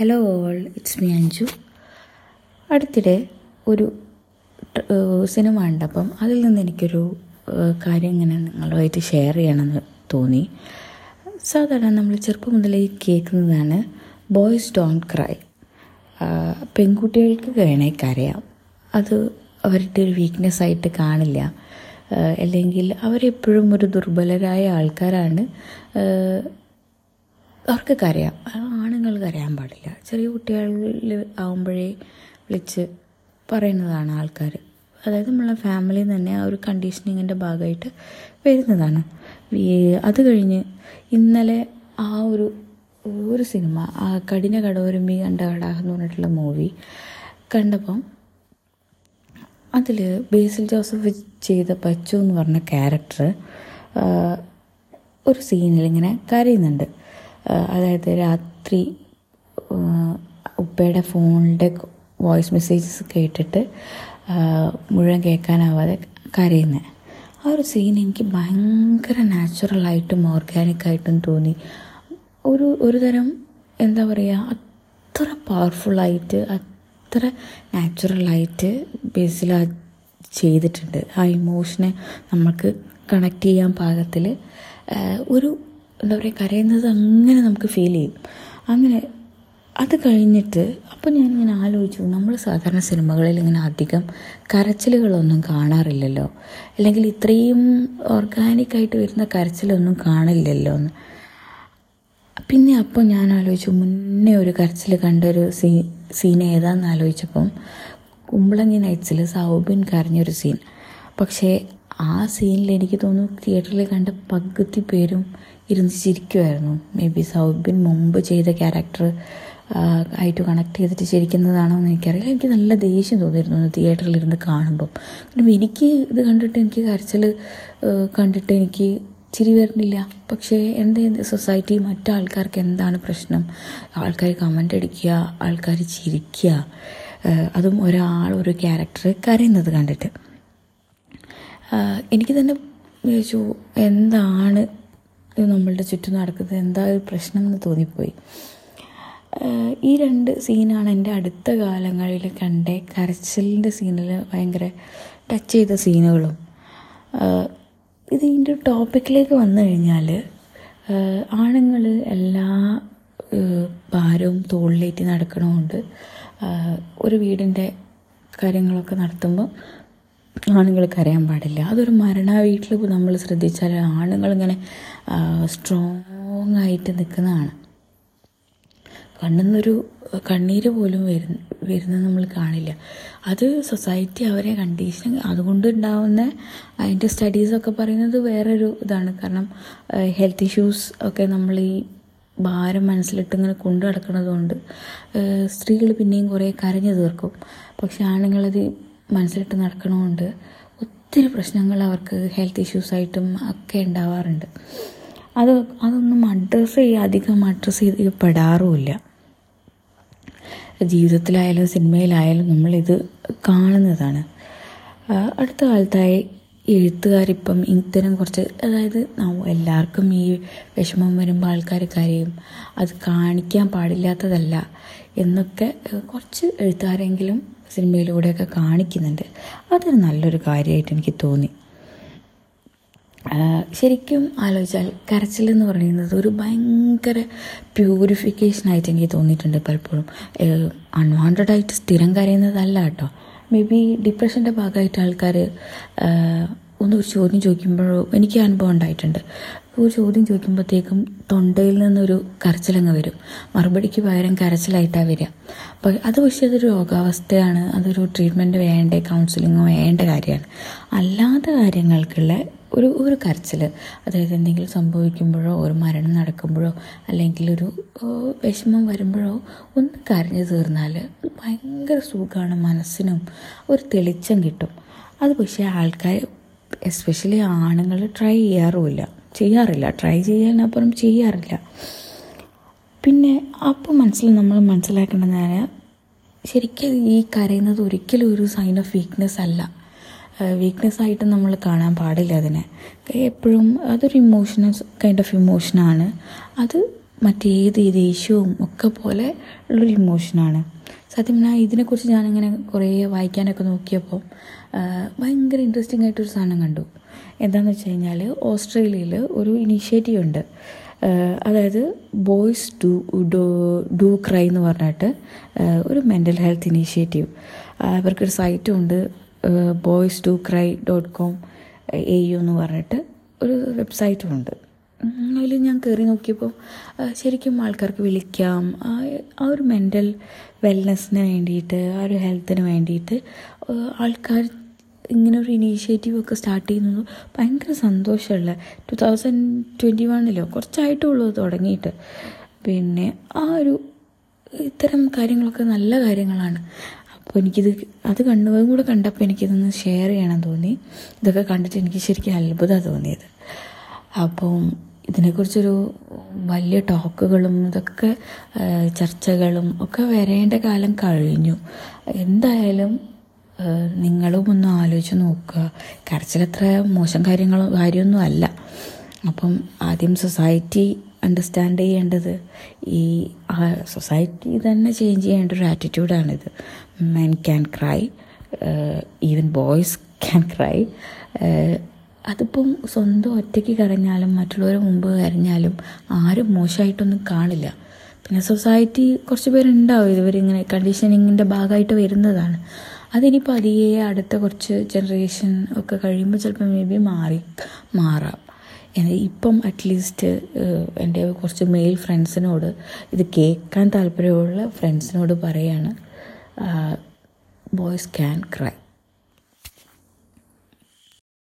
Hello all it's me Anju അടുത്തിടെ ഒരു cinema ഉണ്ട് അപ്പം അതിൽ നിന്ന് എനിക്കൊരു കാര്യം ഇങ്ങനെ നിങ്ങളുമായിട്ട് ഷെയർ ചെയ്യണമെന്ന് തോന്നി. സാധാരണ നമ്മൾ ചെറുപ്പം മുതലേ കേൾക്കുന്നതാണ് ബോയ്സ് ഡോണ്ട് ക്രൈ പെൺകുട്ടികൾക്ക് വേണേ കരയാം. അത് അവരുടെ ഒരു വീക്ക്നെസ് ആയിട്ട് കാണില്ല. അല്ലെങ്കിൽ അവരെപ്പോഴും ഒരു ദുർബലരായ ആൾക്കാരാണ്. അവർക്ക് കരയാം. ആണുങ്ങൾ കരയാൻ പാടില്ല. ചെറിയ കുട്ടികളിൽ ആകുമ്പോഴേ വിളിച്ച് പറയുന്നതാണ് ആൾക്കാർ അതായത് നമ്മളെ ഫാമിലി തന്നെ ആ ഒരു കണ്ടീഷനിങ്ങിന്റെ ഭാഗമായിട്ട് വരുന്നതാണ്. അത് കഴിഞ്ഞ് ഇന്നലെ ആ ഒരു ഒരു സിനിമ ആ കഠിന കടോരമ്പി കണ്ട കടാഹ് എന്ന് പറഞ്ഞിട്ടുള്ള മൂവി കണ്ടപ്പം അതിൽ ബേസിൽ ജോസഫ് ചെയ്ത പച്ചു എന്ന് പറഞ്ഞ ക്യാരക്ടർ ഒരു സീനിൽ ഇങ്ങനെ കരയുന്നുണ്ട്. അതായത് രാത്രി ഉപ്പയുടെ ഫോണിന്റെ വോയിസ് മെസ്സേജസ് കേട്ടിട്ട് മുഴുവൻ കേൾക്കാനാവാതെ കരയുന്നത് ആ ഒരു സീൻ എനിക്ക് ഭയങ്കര നാച്ചുറലായിട്ടും ഓർഗാനിക്കായിട്ടും തോന്നി. ഒരു ഒരു തരം എന്താ പറയുക അത്ര പവർഫുള്ളായിട്ട് അത്ര നാച്ചുറലായിട്ട് ബേസിൽ ചെയ്തിട്ടുണ്ട്. ആ ഇമോഷനെ നമുക്ക് കണക്ട് ചെയ്യാൻ പാകത്തിൽ ഒരു എന്താ പറയുക കരയുന്നത് അങ്ങനെ നമുക്ക് ഫീൽ ചെയ്യും. അങ്ങനെ അത് കഴിഞ്ഞിട്ട് അപ്പോൾ ഞാൻ ഇങ്ങനെ ആലോചിച്ചു നമ്മൾ സാധാരണ സിനിമകളിൽ ഇങ്ങനെ അധികം കരച്ചിലുകളൊന്നും കാണാറില്ലല്ലോ. അല്ലെങ്കിൽ ഇത്രയും ഓർഗാനിക്കായിട്ട് വരുന്ന കരച്ചിലൊന്നും കാണില്ലല്ലോ എന്ന്. പിന്നെ അപ്പോൾ ഞാൻ ആലോചിച്ചു മുന്നേ ഒരു കരച്ചിൽ കണ്ടൊരു സീ സീൻ ഏതാണെന്ന് ആലോചിച്ചപ്പം കുമ്പളങ്ങി നൈറ്റ്സിൽ സൗബിൻ കരഞ്ഞൊരു സീൻ പക്ഷേ ആ സീനിൽ എനിക്ക് തോന്നുന്നു തിയേറ്ററിൽ കണ്ട പകുതി പേരും ഇരുന്ന് ചിരിക്കുമായിരുന്നു മേ ബി സൗബിൻ മുമ്പ് ചെയ്ത ക്യാരക്ടർ ആയിട്ട് കണക്ട് ചെയ്തിട്ട് ചിരിക്കുന്നതാണോ എന്ന് എനിക്കറിയില്ല. എനിക്ക് നല്ല ദേഷ്യം തോന്നിയിരുന്നു തിയേറ്ററിൽ ഇരുന്ന് കാണുമ്പം. കാരണം എനിക്ക് ഇത് കണ്ടിട്ട് എനിക്ക് കരച്ചിൽ കണ്ടിട്ട് എനിക്ക് ചിരി വരുന്നില്ല. പക്ഷേ എന്റെ സൊസൈറ്റി മറ്റാൾക്കാർക്ക് എന്താണ് പ്രശ്നം? ആൾക്കാർ കമന്റ് അടിക്കുക ആൾക്കാർ ചിരിക്കുക. അതും ഒരാൾ ഒരു ക്യാരക്ടർ കരയുന്നത് കണ്ടിട്ട്. എനിക്ക് തന്നെ ചോദിച്ചു എന്താണ് നമ്മളുടെ ചുറ്റും നടക്കുന്നത്? എന്താ ഒരു പ്രശ്നം എന്ന് തോന്നിപ്പോയി. ഈ രണ്ട് സീനാണ് എന്റെ അടുത്ത കാലങ്ങളിൽ കണ്ട. കരച്ചിലിന്റെ സീനിൽ ഭയങ്കര ടച്ച് ചെയ്ത സീനുകളും. ഇത് ഇതിന്റെ ടോപ്പിക്കിലേക്ക് വന്നു കഴിഞ്ഞാൽ ആണുങ്ങൾ എല്ലാ ഭാരവും തോളിലേറ്റി നടക്കണമുണ്ട് ഒരു വീടിന്റെ കാര്യങ്ങളൊക്കെ നടത്തുമ്പോൾ ആണുങ്ങൾ കരയാൻ പാടില്ല. അതൊരു മരണ വീട്ടിൽ നമ്മൾ ശ്രദ്ധിച്ചാൽ ആണുങ്ങൾ ഇങ്ങനെ സ്ട്രോങ് ആയിട്ട് നിൽക്കുന്നതാണ്. കണ്ണുന്നൊരു കണ്ണീര് പോലും വരുന്ന വരുന്നത് നമ്മൾ കാണില്ല. അത് സൊസൈറ്റി അവരെ കണ്ടീഷൻ അതുകൊണ്ട് ഉണ്ടാവുന്ന അതിന്റെ സ്റ്റഡീസൊക്കെ പറയുന്നത് വേറൊരു ഇതാണ്. കാരണം ഹെൽത്ത് ഇഷ്യൂസ് ഒക്കെ നമ്മൾ ഈ ഭാരം മനസ്സിലിട്ട് ഇങ്ങനെ കൊണ്ടു നടക്കുന്നത് കൊണ്ട് സ്ത്രീകൾ പിന്നെയും കുറേ കരഞ്ഞു തീർക്കും. പക്ഷെ ആണുങ്ങളത് മനസ്സിലിട്ട് നടക്കണമുണ്ട് ഒത്തിരി പ്രശ്നങ്ങൾ അവർക്ക് ഹെൽത്ത് ഇഷ്യൂസായിട്ടും ഒക്കെ ഉണ്ടാവാറുണ്ട്. അത് അതൊന്നും അഡ്രസ്സ് ചെയ്യുക അധികം അഡ്രസ്സ് ചെയ്യപ്പെടാറുമില്ല. ജീവിതത്തിലായാലും സിനിമയിലായാലും നമ്മളിത് കാണുന്നതാണ്. അടുത്ത കാലത്തായി എഴുത്തുകാരിപ്പം ഇത്തരം കുറച്ച് അതായത് എല്ലാവർക്കും ഈ വിഷമം വരുമ്പോൾ ആൾക്കാർ കരയും. അത് കാണിക്കാൻ പാടില്ലാത്തതല്ല എന്നൊക്കെ കുറച്ച് എഴുത്തുകാരെങ്കിലും സിനിമയിലൂടെയൊക്കെ കാണിക്കുന്നുണ്ട്. അതൊരു നല്ലൊരു കാര്യമായിട്ട് എനിക്ക് തോന്നി. ശരിക്കും ആലോചിച്ചാൽ കരച്ചിൽ എന്ന് പറയുന്നത് ഒരു ഭയങ്കര പ്യൂരിഫിക്കേഷനായിട്ട് എനിക്ക് തോന്നിയിട്ടുണ്ട് പലപ്പോഴും. അൺവാണ്ടഡ് ആയിട്ട് സ്ഥിരം കരയുന്നതല്ല കേട്ടോ. മേ ബി ഡിപ്രഷന്റെ ഭാഗമായിട്ട് ആൾക്കാർ ഒന്ന് ഒരു ചോദ്യം ചോദിക്കുമ്പോഴോ എനിക്ക് അനുഭവം ഉണ്ടായിട്ടുണ്ട്. ഒരു ചോദ്യം ചോദിക്കുമ്പോഴത്തേക്കും തൊണ്ടയിൽ നിന്നൊരു കരച്ചിലങ്ങ് വരും. മറുപടിക്ക് പകരം കരച്ചിലായിട്ടാണ് വരിക. അപ്പോൾ അത് പക്ഷേ അതൊരു രോഗാവസ്ഥയാണ്. അതൊരു ട്രീറ്റ്മെന്റ് വേണ്ട കൗൺസിലിങ്ങോ വേണ്ട കാര്യമാണ്. അല്ലാത്ത കാര്യങ്ങൾക്കുള്ള ഒരു ഒരു കരച്ചിൽ അതായത് എന്തെങ്കിലും സംഭവിക്കുമ്പോഴോ ഒരു മരണം നടക്കുമ്പോഴോ അല്ലെങ്കിൽ ഒരു വിഷമം വരുമ്പോഴോ ഒന്ന് കരഞ്ഞു തീർന്നാൽ ഭയങ്കര സുഖമാണ് മനസ്സിനും ഒരു തെളിച്ചം കിട്ടും. അത് പക്ഷേ ആൾക്കാർ എസ്പെഷ്യലി ആണുങ്ങൾ ട്രൈ ചെയ്യാറുമില്ല. ചെയ്യാറില്ല. ട്രൈ ചെയ്യാനപ്പുറം ചെയ്യാറില്ല. പിന്നെ അപ്പോൾ മനസ്സിൽ നമ്മൾ മനസ്സിലാക്കേണ്ടതാണ് ശരിക്കും ഈ കരയുന്നത് ഒരിക്കലും ഒരു സൈൻ ഓഫ് വീക്ക്നെസ് അല്ല. വീക്ക്നെസ് ആയിട്ട് നമ്മൾ കാണാൻ പാടില്ല അതിനെ. എപ്പോഴും അതൊരു ഇമോഷണൽ കൈൻഡ് ഓഫ് ഇമോഷനാണ് അത് മറ്റേത് ദേഷ്യവും ഒക്കെ പോലെ ഉള്ളൊരു ഇമോഷനാണ് സത്യം ഞാൻ ഇതിനെക്കുറിച്ച് ഞാനിങ്ങനെ കുറേ വായിക്കാനൊക്കെ നോക്കിയപ്പോൾ ഭയങ്കര ഇൻട്രസ്റ്റിംഗ് ആയിട്ടൊരു സാധനം കണ്ടു. എന്താണെന്ന് വെച്ച് കഴിഞ്ഞാൽ ഓസ്ട്രേലിയയിൽ ഒരു ഇനീഷ്യേറ്റീവ് ഉണ്ട്. അതായത് boys do do do cry എന്ന് പറഞ്ഞിട്ട് ഒരു മെന്റൽ ഹെൽത്ത് ഇനീഷ്യേറ്റീവ് അവർക്കൊരു സൈറ്റും ഉണ്ട് boys do cry dot com A U എന്ന് പറഞ്ഞിട്ട് ഒരു വെബ്സൈറ്റും ഉണ്ട്. അതിൽ ഞാൻ കയറി നോക്കിയപ്പോൾ ശരിക്കും ആൾക്കാർക്ക് വിളിക്കാം ആ ഒരു മെന്റൽ വെൽനെസ്സിന് വേണ്ടിയിട്ട് ആ ഒരു ഹെൽത്തിന് വേണ്ടിയിട്ട് ആൾക്കാർ ഇങ്ങനെ ഒരു ഇനീഷ്യേറ്റീവ് ഒക്കെ സ്റ്റാർട്ട് ചെയ്യുന്നത് ഭയങ്കര സന്തോഷമുള്ള ടു തൗസൻഡ് ട്വന്റി വണ്ണിലോ കുറച്ചായിട്ടുള്ളൂ തുടങ്ങിയിട്ട്. പിന്നെ ആ ഒരു ഇത്തരം കാര്യങ്ങളൊക്കെ നല്ല കാര്യങ്ങളാണ്. അപ്പോൾ എനിക്കിത് അത് കണ്ടതും കൂടെ കണ്ടപ്പോൾ എനിക്കിതൊന്ന് ഷെയർ ചെയ്യണം തോന്നി. ഇതൊക്കെ കണ്ടിട്ട് എനിക്ക് ശരിക്കും അത്ഭുതമാണ് തോന്നിയത്. അപ്പം ഇതിനെക്കുറിച്ചൊരു വലിയ ടോക്കുകളും ഇതൊക്കെ ചർച്ചകളും ഒക്കെ വരേണ്ട കാലം കഴിഞ്ഞു. എന്തായാലും നിങ്ങളും ഒന്ന് ആലോചിച്ച് നോക്കുക. കരച്ചിലത്ര മോശം കാര്യങ്ങളോ കാര്യമൊന്നും അല്ല. അപ്പം ആദ്യം സൊസൈറ്റി അണ്ടർസ്റ്റാൻഡ് ചെയ്യേണ്ടത് ഈ സൊസൈറ്റി തന്നെ ചേഞ്ച് ചെയ്യേണ്ട ഒരു ആറ്റിറ്റ്യൂഡാണിത് men can cry even boys can cry അതിപ്പം സ്വന്തം ഒറ്റയ്ക്ക് കരഞ്ഞാലും മറ്റുള്ളവരെ മുമ്പ് കരഞ്ഞാലും ആരും മോശമായിട്ടൊന്നും കാണില്ല. പിന്നെ സൊസൈറ്റി കുറച്ച് പേരുണ്ടാവും. ഇതുവരെ ഇങ്ങനെ കണ്ടീഷനിങ്ങിന്റെ ഭാഗമായിട്ട് വരുന്നതാണ്. അതിനിപ്പോൾ പതിയെ അടുത്ത കുറച്ച് ജനറേഷൻ ഒക്കെ കഴിയുമ്പോൾ ചിലപ്പോൾ മേ ബി മാറി മാറാം. ഇപ്പം അറ്റ്ലീസ്റ്റ് എന്റെ കുറച്ച് മെയിൽ ഫ്രണ്ട്സിനോട് ഇത് കേൾക്കാൻ താല്പര്യമുള്ള ഫ്രണ്ട്സിനോട് പറയാണ് ബോയ്സ് ക്യാൻ ക്രൈ